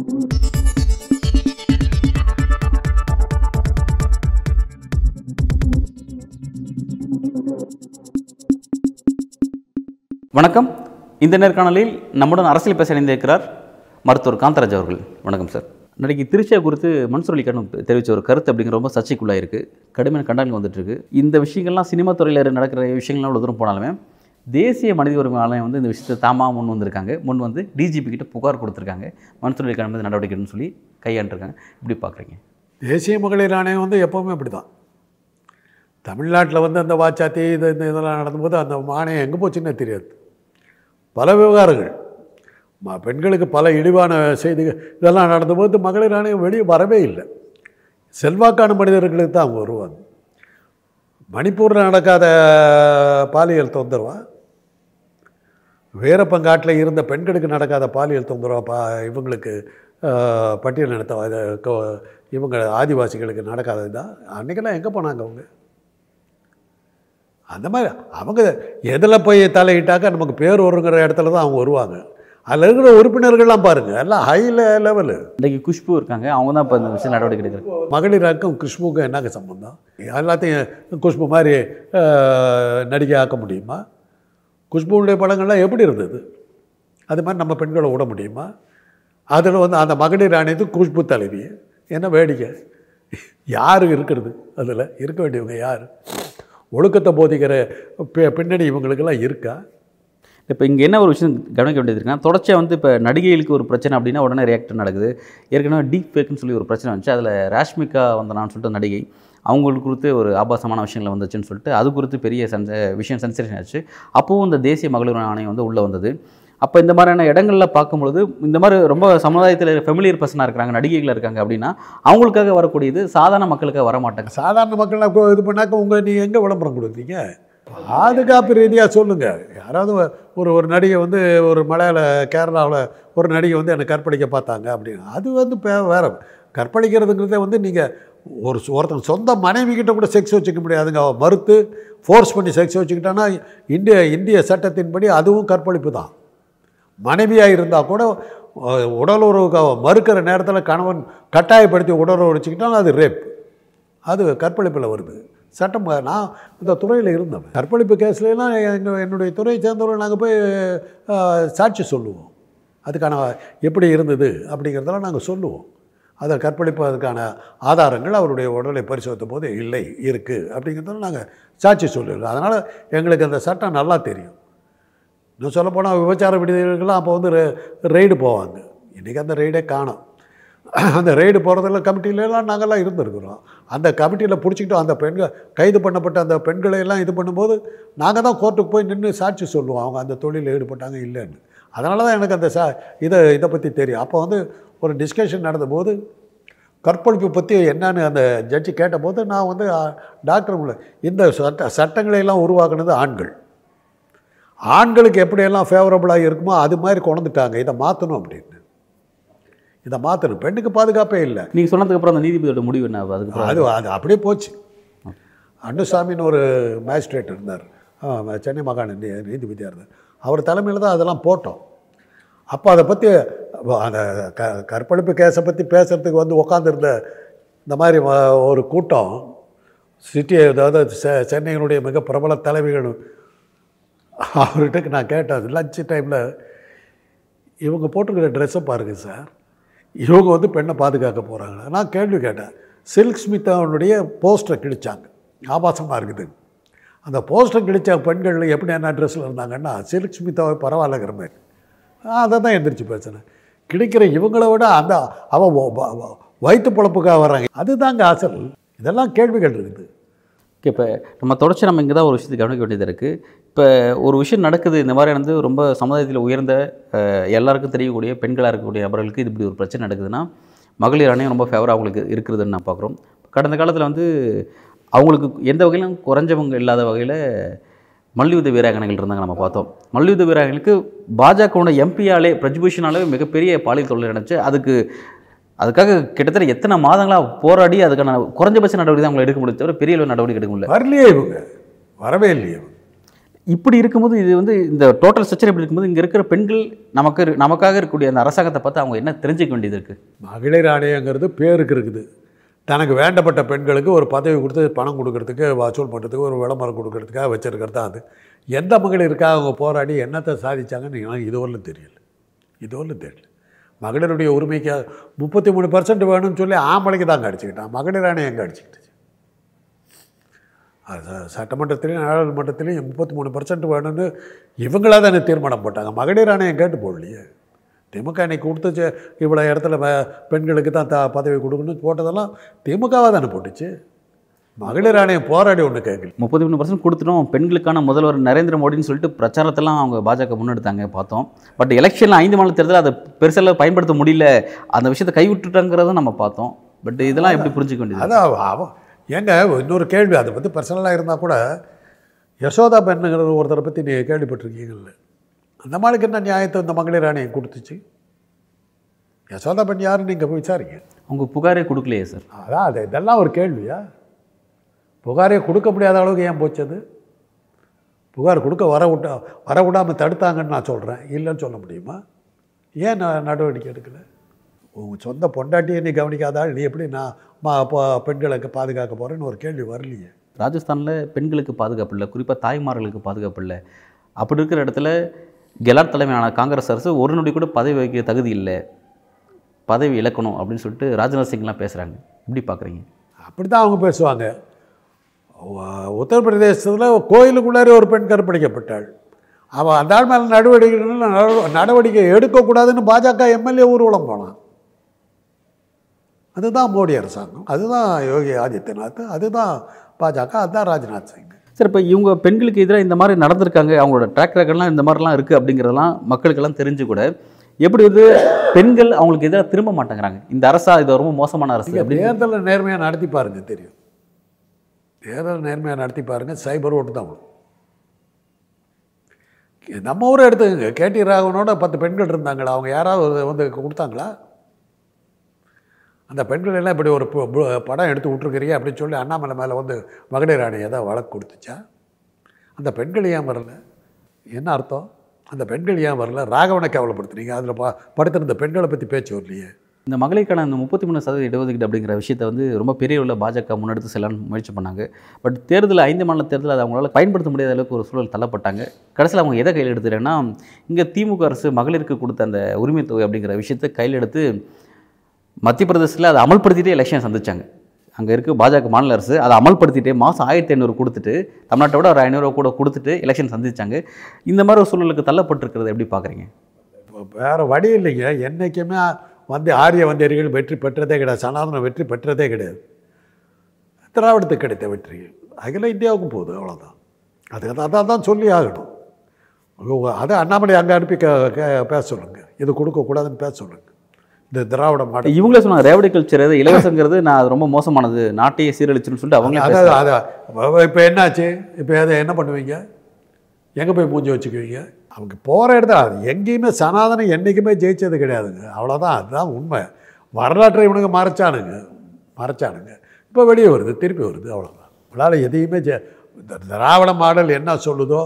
வணக்கம். இந்த நேர்காணலில் நம்முடன் அரசியல் பேச இணைந்திருக்கிறார் மருத்துவர் காந்தராஜ் அவர்கள். வணக்கம் சார். இன்றைக்கு திருச்சியை குறித்து மன்சூர் அலிகான் தெரிவித்த ஒரு கருத்து அப்படிங்கிற ரொம்ப சர்ச்சைக்குள்ளாக இருக்குது கடுமையான கண்டனங்கள் வந்துட்டு இருக்கு இந்த விஷயங்கள்லாம் சினிமா துறையில் நடக்கிற விஷயங்கள்லாம் இவ்வளோ தூரம் போனாலுமே தேசிய மனித உரிமை ஆணையம் வந்து இந்த விஷயத்தை தாமாக முன் வந்திருக்காங்க. முன் வந்து டிஜிபி கிட்ட புகார் கொடுத்துருக்காங்க. மன்சூர் அலிகான் நடவடிக்கைன்னு சொல்லி கையாண்டுருக்காங்க. இப்படி பார்க்குறீங்க. தேசிய மகளிர் ஆணையம் வந்து எப்போவுமே அப்படி தான் தமிழ்நாட்டில் வந்து அந்த வாச்சாத்தி இது இந்த இதெல்லாம் நடந்தபோது அந்த ஆணையம் எங்கே போச்சுன்னே தெரியாது. பல விவகாரங்கள். ம பெண்களுக்கு பல இழிவான செய்திகள் இதெல்லாம் நடந்தபோது மகளிர் ஆணையம் வெளியே வரவே இல்லை. செல்வாக்கான மனிதர்களுக்கு தான் அவங்க வருவாங்க. மணிப்பூரில் நடக்காத பாலியல் தொந்தரவா? வீரப்பங்காட்டில் இருந்த பெண்களுக்கு நடக்காத பாலியல் தொந்தரவா பா இவங்களுக்கு பட்டியல் நடத்த கோ- இவங்க ஆதிவாசிகளுக்கு நடக்காதது தான் அன்றைக்கெல்லாம் எங்கே போனாங்க அவங்க? அந்த மாதிரி அவங்க எதில் போய் தலையிட்டாக்கா நமக்கு பேர் வருங்கிற இடத்துல தான் அவங்க வருவாங்க. அதில் இருக்கிற உறுப்பினர்கள்லாம் பாருங்கள் எல்லாம் ஹை லெவலு இன்றைக்கி குஷ்பு இருக்காங்க அவங்க தான் இப்போ இந்த விஷயம் நடவடிக்கை எடுக்கிறாங்க மகளிராக்கும் குஷ்புக்கும் என்னங்க சம்பந்தம்? எல்லாத்தையும் குஷ்பு மாதிரி நடிகை ஆக்க முடியுமா? குஷ்புடைய படங்கள்லாம் எப்படி இருந்தது? அது மாதிரி நம்ம பெண்களை விட முடியுமா? அதில் வந்து அந்த மகளிர் ஆணையத்து குஷ்பு தலைவி என்ன வேடிக்கை? யார் இருக்கிறது அதில்? இருக்க வேண்டியவங்க யார்? ஒழுக்கத்தை போதிக்கிற பின்னணி இவங்களுக்கெல்லாம் இருக்கா? இப்போ இங்கே என்ன ஒரு விஷயம் கவனிக்க வேண்டியது இருக்குன்னா தொடர்ச்சியாக வந்து இப்போ நடிகைகளுக்கு ஒரு பிரச்சனை அப்படின்னா உடனே ரியாக்ட் நடக்குது. ஏற்கனவே டீப் ஃபேக்னு சொல்லி ஒரு பிரச்சனை வந்துச்சு. அதில் ராஷ்மிகா வந்தனான்னு சொல்லிட்டு நடிகை அவங்களுக்கு குறித்து ஒரு ஆபாசமான விஷயங்கள் வந்துச்சுன்னு சொல்லிட்டு அது குறித்து பெரிய சன்ச விஷயம் சென்சேஷன் ஆச்சு. அப்போவும் இந்த தேசிய மகளிர் ஆணையம் வந்து உள்ளே வந்தது. அப்போ இந்த மாதிரியான இடங்களில் பார்க்கும்பொழுது இந்த மாதிரி ரொம்ப சமுதாயத்தில் ஃபெமிலியர் பர்சனாக இருக்கிறாங்க நடிகைகள் இருக்காங்க அப்படின்னா அவங்களுக்காக வரக்கூடியது சாதாரண மக்களுக்காக வர மாட்டாங்க சாதாரண மக்கள்லாம் இது பண்ணாக்க உங்கள் நீங்கள் எங்கே விளம்பரம் கொடுத்தீங்க பாதுகாப்பு ரீதியாக சொல்லுங்கள் யாராவது ஒரு ஒரு நடிகை வந்து ஒரு மலையாள கேரளாவில் ஒரு நடிகை வந்து என்னை கற்பழிக்க பார்த்தாங்க அப்படின்னு அது வந்து இப்போ வேற. கற்பழிக்கிறதுங்கிறதே வந்து நீங்கள் ஒரு ஒருத்தன் சொந்த மனைவி கிட்ட கூட செக்ஸ் வச்சுக்க முடியாதுங்க. அவள் மறுத்து ஃபோர்ஸ் பண்ணி செக்ஸ் வச்சுக்கிட்டான்னா இந்திய இந்திய சட்டத்தின்படி அதுவும் கற்பழிப்பு தான். மனைவியாக இருந்தால் கூட உடலுறவுக்கு மறுக்கிற நேரத்தில் கணவன் கட்டாயப்படுத்தி உடல் உறவு வச்சுக்கிட்டாலும் அது ரேப் அது கற்பழிப்பில் வருது. சட்டம் நான் இந்த துறையில் இருந்தவன். கற்பழிப்பு கேஸ்லாம் எங்கள் என்னுடைய துறையை சேர்ந்தவர்கள் நாங்கள் போய் சாட்சி சொல்லுவோம். அதுக்கான எப்படி இருந்தது அப்படிங்கிறதெல்லாம் நாங்கள் சொல்லுவோம். அதை கற்பழிப்பு அதுக்கான ஆதாரங்கள் அவருடைய உடலை பரிசோதித்த போது இல்லை இருக்குது அப்படிங்கிறதெல்லாம் நாங்கள் சாட்சி சொல்லுவோம் அதனால் எங்களுக்கு அந்த சட்டம் நல்லா தெரியும். இன்னும் சொல்லப்போனால் விபச்சார விடுதிகளுக்கெல்லாம் அப்போ வந்து ரெய்டு போவாங்க. இன்றைக்கி அந்த ரெய்டே காணோம். அந்த ரெய்டு போகிறதெல்லாம் கமிட்டியிலலாம் நாங்கள்லாம் இருந்திருக்கிறோம். அந்த கமிட்டியில் பிடிச்சிக்கிட்டோம் அந்த பெண்கள் கைது பண்ணப்பட்ட அந்த பெண்களை எல்லாம் இது பண்ணும்போது நாங்கள் தான் கோர்ட்டுக்கு போய் நின்று சாட்சி சொல்லுவோம். அவங்க அந்த தொழிலில் ஈடுபட்டாங்க இல்லைன்னு. அதனால தான் எனக்கு அந்த சா இதை இதை பற்றி தெரியும். அப்போ வந்து ஒரு டிஸ்கஷன் நடந்தபோது கற்பழிப்பு பற்றி என்னன்னு அந்த ஜட்ஜி கேட்டபோது நான் வந்து டாக்டர் உள்ள இந்த சட்ட சட்டங்களை எல்லாம் உருவாக்குனது ஆண்கள். ஆண்களுக்கு எப்படியெல்லாம் ஃபேவரபுளாக இருக்குமோ அது மாதிரி கொண்டுட்டாங்க இதை மாற்றணும் அப்படின்னு. இதை மாற்றணும் பெண்ணுக்கு பாதுகாப்பே இல்லை. நீங்கள் சொன்னதுக்கப்புறம் அந்த நீதிபதியோட முடிவு என்ன அதுக்கப்புறம் அது அது அப்படியே போச்சு. அன்னுசாமின்னு ஒரு மேஜிஸ்ட்ரேட் இருந்தார். சென்னை மாகாண நீதிபதியாக இருந்தார். அவர் தலைமையில் தான் அதெல்லாம் போட்டோம். அப்போ அதை பற்றி அந்த க கற்பழிப்பு கேஸை பற்றி பேசுகிறதுக்கு வந்து உட்காந்துருந்த இந்த மாதிரி ஒரு கூட்டம் சிட்டி அதாவது செ- சென்னையினுடைய மிக பிரபல தலைவிகள் அவர்கிட்ட நான் கேட்டேன். லஞ்ச் டைமில் இவங்க போட்டிருக்கிற ட்ரெஸ்ஸை பாருங்க சார். இவங்க வந்து பெண்ணை பாதுகாக்க போகிறாங்க நான் கேள்வி கேட்டேன். சில்க் ஸ்மிதாவுடைய போஸ்டரை கிழிச்சாங்க. ஆபாசமாக இருக்குது. அந்த போஸ்டர் கிழிச்ச பெண்கள் எப்படி என்ன ட்ரெஸ்ஸில் இருந்தாங்கன்னா சில்க் ஸ்மிதாவை பரவாயில்லங்கிற மாதிரி. அதை தான் எந்திரிச்சு பேசினேன். கிடைக்கிற இவங்கள விட அந்த அவன் வ- வயிற்று பொழப்புக்காக வர்றாங்க. அதுதாங்க அசல் இதெல்லாம் கேள்விகள் இருக்குது. இப்போ நம்ம தொடர்ச்சி நம்ம இங்கே தான் ஒரு விஷயத்தை கவனிக்க வேண்டியது இருக்குது இப்போ ஒரு விஷயம் நடக்குது இந்த மாதிரி வந்து ரொம்ப சமுதாயத்தில் உயர்ந்த எல்லாருக்கும் தெரியக்கூடிய பெண்களாக இருக்கக்கூடிய நபர்களுக்கு இது இப்படி ஒரு பிரச்சனை நடக்குதுன்னா மகளிர் அணையும் ரொம்ப ஃபேவராக அவங்களுக்கு இருக்கிறதுன்னு நான் பார்க்குறோம். கடந்த காலத்தில் வந்து அவங்களுக்கு எந்த வகையிலும் குறைஞ்சவங்க இல்லாத வகையில் மல்யுத்த வீராங்கனைகள் இருந்தாங்க நம்ம பார்த்தோம். மல்யுத்த வீராங்கனைகளுக்கு பாஜகவோட எம்பியாலே பிரஜ்பூஷனாலே மிகப்பெரிய பாலியல் தொழில் நினச்சி அதுக்கு அதுக்காக கிட்டத்தட்ட எத்தனை மாதங்களாக போராடி அதுக்கான குறைஞ்சபட்ச நடவடிக்கை தான் அவங்களை எடுக்க முடியும் தவிர பெரிய அளவு நடவடிக்கை எடுக்க முடியல. வரலையே இவங்க. வரவே இல்லையே இப்படி இருக்கும்போது இது வந்து இந்த டோட்டல் ஸ்ட்ரக்சர் இப்படி இருக்கும்போது இங்கே இருக்கிற பெண்கள் நமக்கு நமக்காக இருக்கக்கூடிய அந்த அரசாங்கத்தை பார்த்து அவங்க என்ன தெரிஞ்சுக்க வேண்டியது இருக்குது மகளிர் ஆணையங்கிறது பேருக்கு இருக்குது. தனக்கு வேண்டப்பட்ட பெண்களுக்கு ஒரு பதவி கொடுத்து பணம் கொடுக்கறதுக்கு வசூல் பண்ணுறதுக்கு ஒரு விளம்பரம் கொடுக்கறதுக்காக வச்சிருக்கிறது தான் அது? எந்த மகளிருக்காக அவங்க போராடி என்னத்தை சாதிச்சாங்கன்னு எனக்கு இதுவரையிலும் தெரியல. இதுவரையிலும் தெரியல. மகளிருடைய உரிமைக்கு முப்பத்தி மூணு பர்சன்ட் வேணும்னு சொல்லி ஆம்பளைக்கு தாங்க அடிச்சுக்கிட்டான். மகளிர் ஆணையம் எங்கே அடிச்சுக்கிட்டுச்சு? அது சட்டமன்றத்திலையும் நாடாளுமன்றத்திலையும் முப்பத்தி மூணு பர்சன்ட் வேணும்னு இவங்களா தானே தீர்மானம் போட்டாங்க. மகளிர் ஆணையம் கேட்டு போடலையே. திமுக அன்னைக்கு கொடுத்துச்சு. இவ்வளோ இடத்துல பெண்களுக்கு தான் த பதவி கொடுக்கணும்னு போட்டதெல்லாம் திமுகவாக தானே போட்டுச்சு. மகளிர் ஆணையம் போராடி ஒன்று கேட்கல. முப்பத்தி மூணு பர்சன்ட் கொடுத்துட்டோம். பெண்களுக்கான முதல்வர் நரேந்திர மோடின்னு சொல்லிட்டு பிரச்சாரத்தெல்லாம் அவங்க பாஜக முன்னெடுத்தாங்க பார்த்தோம். பட் எலெக்ஷனில் ஐந்து மாநில தேர்தல் அதை பெருசெல்லாம் பயன்படுத்த முடியல. அந்த விஷயத்தை கைவிட்டுட்டாங்கிறத நம்ம பார்த்தோம். பட் இதெல்லாம் எப்படி புரிஞ்சுக்க வேண்டியது? அதான் ஏங்க இன்னொரு கேள்வி அதை பற்றி பர்சனலாக இருந்தால் கூட யசோதா பெண்ணுங்கிற ஒருத்தரை பற்றி நீங்கள் கேள்விப்பட்டிருக்கீங்கல்ல. அந்த மாதிரிக்கு என்ன நியாயத்தை இந்த மகளிர் ஆணையம் கொடுத்துச்சு? யசோதா பெண் யாருன்னு நீங்கள் போய் விசாரிங்க. அவங்க புகாரே கொடுக்கலையே சார். அதான் அது இதெல்லாம் ஒரு கேள்வியா? புகாரே கொடுக்க முடியாத அளவுக்கு ஏன் போச்சு அது? புகார் கொடுக்க வர விட்டா வர விடாமல் தடுத்தாங்கன்னு நான் சொல்கிறேன் இல்லைன்னு சொல்ல முடியுமா? ஏன் நான் நடவடிக்கை எடுக்கலை? உங்கள் சொந்த பொண்டாட்டியை நீ கவனிக்காதால் நீ எப்படி நான் மா பெண்களுக்கு பாதுகாக்க போகிறேன்னு ஒரு கேள்வி வரலையே. ராஜஸ்தானில் பெண்களுக்கு பாதுகாப்பு இல்லை குறிப்பாக தாய்மார்களுக்கு பாதுகாப்பு இல்லை. அப்படி இருக்கிற இடத்துல கெலாட் தலைமையான காங்கிரஸ் அரசு ஒரு நொடி கூட பதவி வைக்க தகுதி இல்லை. பதவி இழக்கணும் அப்படின்னு சொல்லிட்டு ராஜ்நாத் சிங்லாம் பேசுகிறாங்க எப்படி பார்க்குறீங்க அப்படி தான் அவங்க பேசுவாங்க. உத்தரப்பிரதேசத்தில் கோயிலுக்குள்ளாரே ஒரு பெண் கற்பழிக்கப்பட்டாள். அவள் அந்த ஆள் மேலே நடவடிக்கை நட- நடவடிக்கை எடுக்கக்கூடாதுன்னு பாஜக எம்எல்ஏ ஊர்வலம் போனான். அதுதான் மோடி அரசாங்கம். அதுதான் யோகி ஆதித்யநாத். அதுதான் பாஜக அதுதான் ராஜ்நாத் சிங். சார் இப்போ இவங்க பெண்களுக்கு எதிராக இந்த மாதிரி நடந்திருக்காங்க அவங்களோட ட்ராக் ரெக்கார்ட்லாம் இந்த மாதிரிலாம் இருக்குது அப்படிங்கிறதெல்லாம் மக்களுக்கெல்லாம் தெரிஞ்சு கூட எப்படி வந்து பெண்கள் அவங்களுக்கு எதிராக திரும்ப மாட்டேங்கிறாங்க? இந்த அரசா இது ரொம்ப மோசமான அரசு நீங்கள் அப்படின்னு. தேர்தலை நேர்மையாக நடத்தி பாருங்க தெரியும். தேர்தல் நேர்மையாக நடத்தி பாருங்கள் சைபர் ஓட்டு தான் விடும் நம்ம ஊரை எடுத்துக்கங்க. கேடி ராகவனோட பத்து பெண்கள் இருந்தாங்களா? அவங்க யாராவது வந்து கொடுத்தாங்களா? அந்த பெண்கள் எல்லாம் இப்படி ஒரு படம் எடுத்து விட்ருக்கிறீங்க அப்படின்னு சொல்லி அண்ணாமலை மேலே வந்து மகளிர் ராணி ஏதாவது வழக்கு கொடுத்துச்சா? அந்த பெண்கள் ஏன் வரல? என்ன அர்த்தம்? அந்த பெண்கள் ஏன் வரல? ராகவனை கேவலப்படுத்துறீங்க அதில் ப படுத்திருந்த பெண்களை பற்றி பேச்சு வரலையே. இந்த மகளிருக்கான இந்த முப்பத்தி மூணு சதவீத இடஒதுக்கீடு அப்படிங்கிற விஷயத்தை வந்து ரொம்ப பெரிய உள்ள பாஜக முன்னெடுத்து செல்லணும்னு முயற்சி பண்ணாங்க. பட் தேர்தல் ஐந்து மாநில தேர்தல் அதை அவங்களால பயன்படுத்த முடியாத அளவுக்கு ஒரு சூழல் தள்ளப்பட்டாங்க. கடைசியில் அவங்க எதை கையில் எடுத்துட்டாங்கன்னா இங்கே திமுக அரசு மகளிருக்கு கொடுத்த அந்த உரிமை தொகை அப்படிங்கிற விஷயத்தை கையில் எடுத்து மத்திய பிரதேசத்தில் அதை அமல்படுத்திட்டே எலெக்ஷன் சந்திச்சாங்க. அங்கே இருக்க பாஜக மாநில அரசு அதை அமல்படுத்திட்டு மாதம் ஆயிரத்தி ஐநூறு கொடுத்துட்டு தமிழ்நாட்டை விட ஒரு ஐநூறுரூவா கூட கொடுத்துட்டு எலெக்ஷன் சந்திச்சாங்க. இந்த மாதிரி ஒரு சூழலுக்கு தள்ளப்பட்டிருக்கிறத எப்படி பார்க்குறீங்க வேறு வழி இல்லைங்க. என்றைக்குமே வந்து ஆரிய வந்தேரிகள் வெற்றி பெற்றதே கிடையாது. சனாதனம் வெற்றி பெற்றதே கிடையாது. திராவிடத்துக்கு கிடைத்த வெற்றி. அகில இந்தியாவுக்கு போகுது அவ்வளோதான் அது அதான் தான் சொல்லி ஆகணும். அதை அண்ணாமலை அங்கே அனுப்பி கே பேச சொல்லுங்க. இது கொடுக்கக்கூடாதுன்னு பேச சொல்லுங்க. இந்த திராவிட மாடல். இவங்களே சொன்னாங்க ரேவடி கல்ச்சர் இது இலவசங்கிறது நான் அது ரொம்ப மோசமானது நாட்டையே சீரழிச்சுன்னு சொல்லிட்டு அவங்களே அதாவது. அதை இப்போ என்னாச்சு? இப்போ அதை என்ன பண்ணுவீங்க? எங்கே போய் மூஞ்சி வச்சுக்குவீங்க? அவங்க போகிற இடத்துல அது எங்கேயுமே சனாதனம் என்றைக்குமே ஜெயிச்சது கிடையாதுங்க. அவ்வளோதான் அதுதான் உண்மை. வரலாற்றை இவனுங்க மறைச்சானுங்க. மறைச்சானுங்க. இப்போ வெளியே வருது திருப்பி வருது அவ்வளோதான் உங்களால் எதையுமே ஜெ திராவிட மாடல் என்ன சொல்லுதோ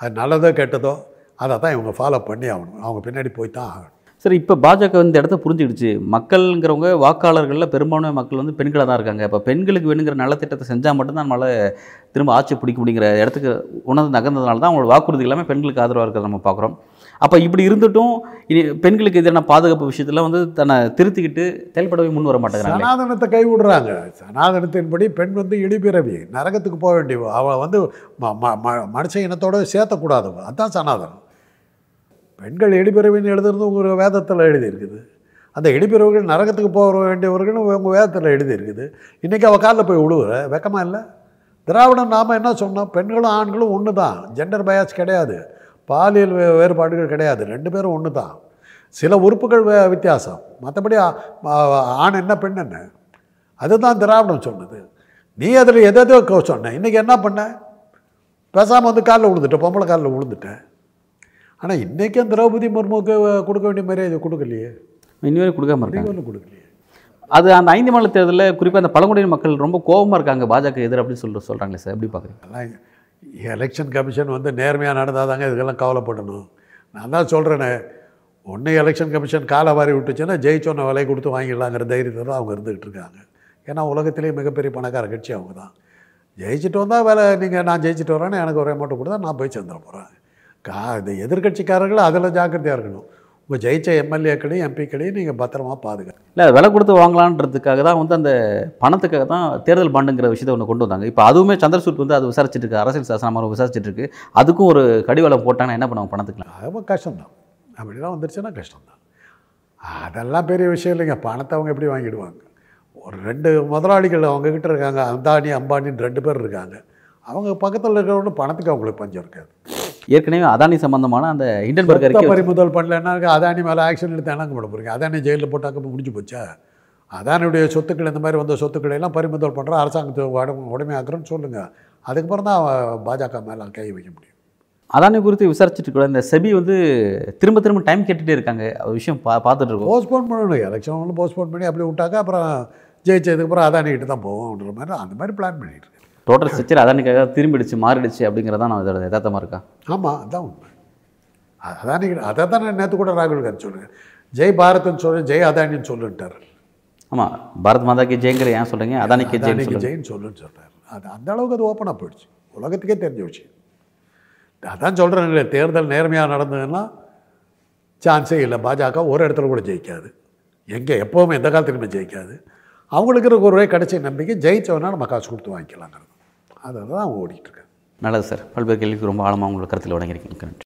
அது நல்லதோ கெட்டதோ அதை தான் இவங்க ஃபாலோ பண்ணி ஆகணும். அவங்க பின்னாடி போய் தான் ஆகணும். சரி இப்போ பாஜக இந்த இடத்த புரிஞ்சுக்கிடுச்சு. மக்கள்ங்கிறவங்க வாக்காளர்களில் பெரும்பான்மை மக்கள் வந்து பெண்களாக தான் இருக்காங்க. இப்போ பெண்களுக்கு வேணுங்கிற நலத்திட்டத்தை செஞ்சால் மட்டும்தான் நம்மளால் திரும்ப ஆட்சி பிடிக்க முடியுங்கிற இடத்துக்கு உணர்ந்து நகர்ந்ததுனால தான் அவங்களோட வாக்குறுதி எல்லாமே பெண்களுக்கு ஆதரவாக இருக்கிறத நம்ம பார்க்குறோம் அப்போ இப்படி இருந்துட்டும் இனி பெண்களுக்கு எதிரான பாதுகாப்பு விஷயத்தில் வந்து தன்னை திருத்திக்கிட்டு செயல்படவே முன் வர மாட்டேங்கிறாங்க சனாதனத்தை கைவிடுறாங்க. சனாதனத்தின்படி பெண் வந்து இடிபிறவி நரகத்துக்கு போக வேண்டிய அவள் வந்து ம- ம- ம- மனுஷ இனத்தோடு சேர்த்தக்கூடாது. அதுதான் சனாதனம். பெண்கள் இடிபிறவின்னு எழுதுறது உங்கள் வேதத்தில் எழுதியிருக்குது. அந்த இடிபிறவுகள் நரகத்துக்கு போக வேண்டியவர்கள் உங்கள் வேதத்தில் எழுதியிருக்குது. இன்றைக்கி அவள் காலில் போய் விழுவுற வெக்கமாக இல்லை? திராவிடம் நாம் என்ன சொன்னோம்? பெண்களும் ஆண்களும் ஒன்று தான் ஜெண்டர் பயாஸ் கிடையாது. பாலியல் வே- வேறுபாடுகள் கிடையாது. ரெண்டு பேரும் ஒன்று தான் சில உறுப்புகள் வித்தியாசம். மற்றபடி ஆண் என்ன பெண் என்ன? அதுதான் திராவிடம் சொன்னது. நீ அதில் எதோ சொன்ன. இன்றைக்கி என்ன பண்ண? பேசாமல் வந்து காலில் விழுந்துட்ட பொம்பளை காலில் விழுந்துட்டேன் ஆனால் இன்றைக்கும் திரௌபதி முர்முக்கு கொடுக்க வேண்டிய மரியாதை கொடுக்கலையே. இன்னும் கொடுக்காம இருக்காங்க. கொடுக்கலையே. அது அந்த ஐந்து மாநில தேர்தலில் குறிப்பாக அந்த பழங்குடியின மக்கள் ரொம்ப கோபமாக இருக்காங்க பாஜக எதிர் அப்படின்னு சொல்லிட்டு சொல்கிறாங்களே சார் எப்படி பார்க்குறீங்க எலெக்ஷன் கமிஷன் வந்து நேர்மையாக நடந்தால் தாங்க இதுக்கெல்லாம் கவலைப்படணும். நான் தான் சொல்கிறேனே ஒன்று எலெக்ஷன் கமிஷன் காலை வாரி விட்டுச்சுன்னா ஜெயிச்சோன்ன விலை கொடுத்து வாங்கிடலாங்கிற தைரியத்தை தான் அவங்க இருந்துகிட்டு இருக்காங்க. ஏன்னா உலகத்திலேயே மிகப்பெரிய பணக்கார கட்சி அவங்க தான். ஜெயிச்சுட்டு வந்தால் வேலை நீங்கள் நான் ஜெயிச்சுட்டு வரேன்னு எனக்கு ஒரு அமௌண்ட் கொடுத்தா நான் போய் சேர்ந்துட போகிறேன் கா இந்த எதிர்கட்சிக்காரர்கள் அதில் ஜாக்கிரதையாக இருக்கணும். உங்கள் ஜெயிச்ச எம்எல்ஏக்களையும் எம்பிக்களையும் நீங்கள் பத்திரமா பாதுகாக்க இல்லை விலை கொடுத்து வாங்கலான்றதுக்காக தான் வந்து அந்த பணத்துக்காக தான் தேர்தல் பாண்டுங்கிற விஷயத்தை ஒன்று கொண்டு வந்தாங்க. இப்போ அதுவுமே சந்திரசூட் வந்து அது விசாரிச்சுட்டு இருக்கு அரசியல் சாசனம் விசாரிச்சுட்டு இருக்கு அதுக்கும் ஒரு கடிவாளம் போட்டாங்கன்னா என்ன பண்ணுவாங்க பணத்துக்குலாம்? ரொம்ப கஷ்டம்தான். அப்படிலாம் வந்துருச்சுன்னா கஷ்டம்தான். அதெல்லாம் பெரிய விஷயம் இல்லைங்க. பணத்தை அவங்க எப்படி வாங்கிடுவாங்க? ஒரு ரெண்டு முதலாளிகள் அவங்கக்கிட்ட இருக்காங்க. அந்தானி அம்பானின்னு ரெண்டு பேர் இருக்காங்க. அவங்க பக்கத்தில் இருக்கிறவங்க பணத்துக்கு அவங்களுக்கு பஞ்சம் இருக்காது. ஏற்கனவே அதானி சம்பந்தமான அந்த ஹிண்டன்பர்க் சொத்தை அறிக்கை பறிமுதல் பண்ணலன்னா அதானி மேலே ஆக்ஷன் எடுத்து பண்ண போகிறீங்க அதானி ஜெயிலில் போட்டாக்க முடிஞ்சு போச்சா? அதானியுடைய சொத்துக்கள் இந்த மாதிரி வந்த சொத்துக்களை எல்லாம் பறிமுதல் பண்ணுறோம் அரசாங்கத்தை உடமை உடைமையாக்குறோன்னு சொல்லுங்கள் அதுக்கப்புறம் தான் பாஜக மேலே கை வைக்க முடியும். அதானி குறித்து விசாரிச்சுட்டு கூட இந்த செபி வந்து திரும்ப திரும்ப டைம் கேட்டுகிட்டே இருக்காங்க. ஒரு விஷயம் பா பார்த்துட்டு இருக்கோம். போஸ்ட்போன் பண்ணணும். எலெக்ஷன் போஸ்ட்போன் பண்ணி அப்படி விட்டாக்கா அப்புறம் ஜெயிச்சதுக்கப்புறம் அதானிக்கிட்ட தான் போவோம்ன்ற மாதிரி அந்த மாதிரி பிளான் பண்ணிட்டு டோட்டல் ஸ்ட்ரக்சர் அதானிக்காக திரும்பிடுச்சு மாறிடுச்சு அப்படிங்கிறதான் நான் இதோட யதார்த்தமாக இருக்கா? ஆமாம் அதான் உண்மை. அதானி அதை தான் நான் நேற்று கூட ராகுல் காந்தி சொல்லுங்கள் ஜெய் பாரத்னு சொல்லு ஜெய் அதானின்னு சொல்லுன்ட்டார். ஆமாம் பாரத் மாதாக்கு ஜெயங்கிற ஏன் சொல்கிறீங்க அதானிக்கு சொல்லுங்க. ஜெயின்னு சொல்லுன்னு சொல்கிறார் அது அந்த அளவுக்கு அது ஓப்பனாக போயிடுச்சு. உலகத்துக்கே தெரிஞ்ச விஷயம். அதான் சொல்கிறேன் தேர்தல் நேர்மையாக நடந்ததுன்னா சான்ஸே இல்லை. பாஜக ஒரு இடத்துல கூட ஜெயிக்காது. எங்கே எப்போவுமே எந்த காலத்துலையுமே ஜெயிக்காது. அவங்களுக்கு இருக்க ஒரே கடைசி நம்பிக்கை ஜெயிச்சவனா நம்ம காசு கொடுத்து வாங்கிக்கலாங்கிறது. அதை தான் அவங்க ஓடிட்டு நல்லது சார். பல்வேறு கேள்விக்கு ரொம்ப ஆழமாக உங்களோட கருத்தில் வழங்கியிருக்கீங்க. நன்றி.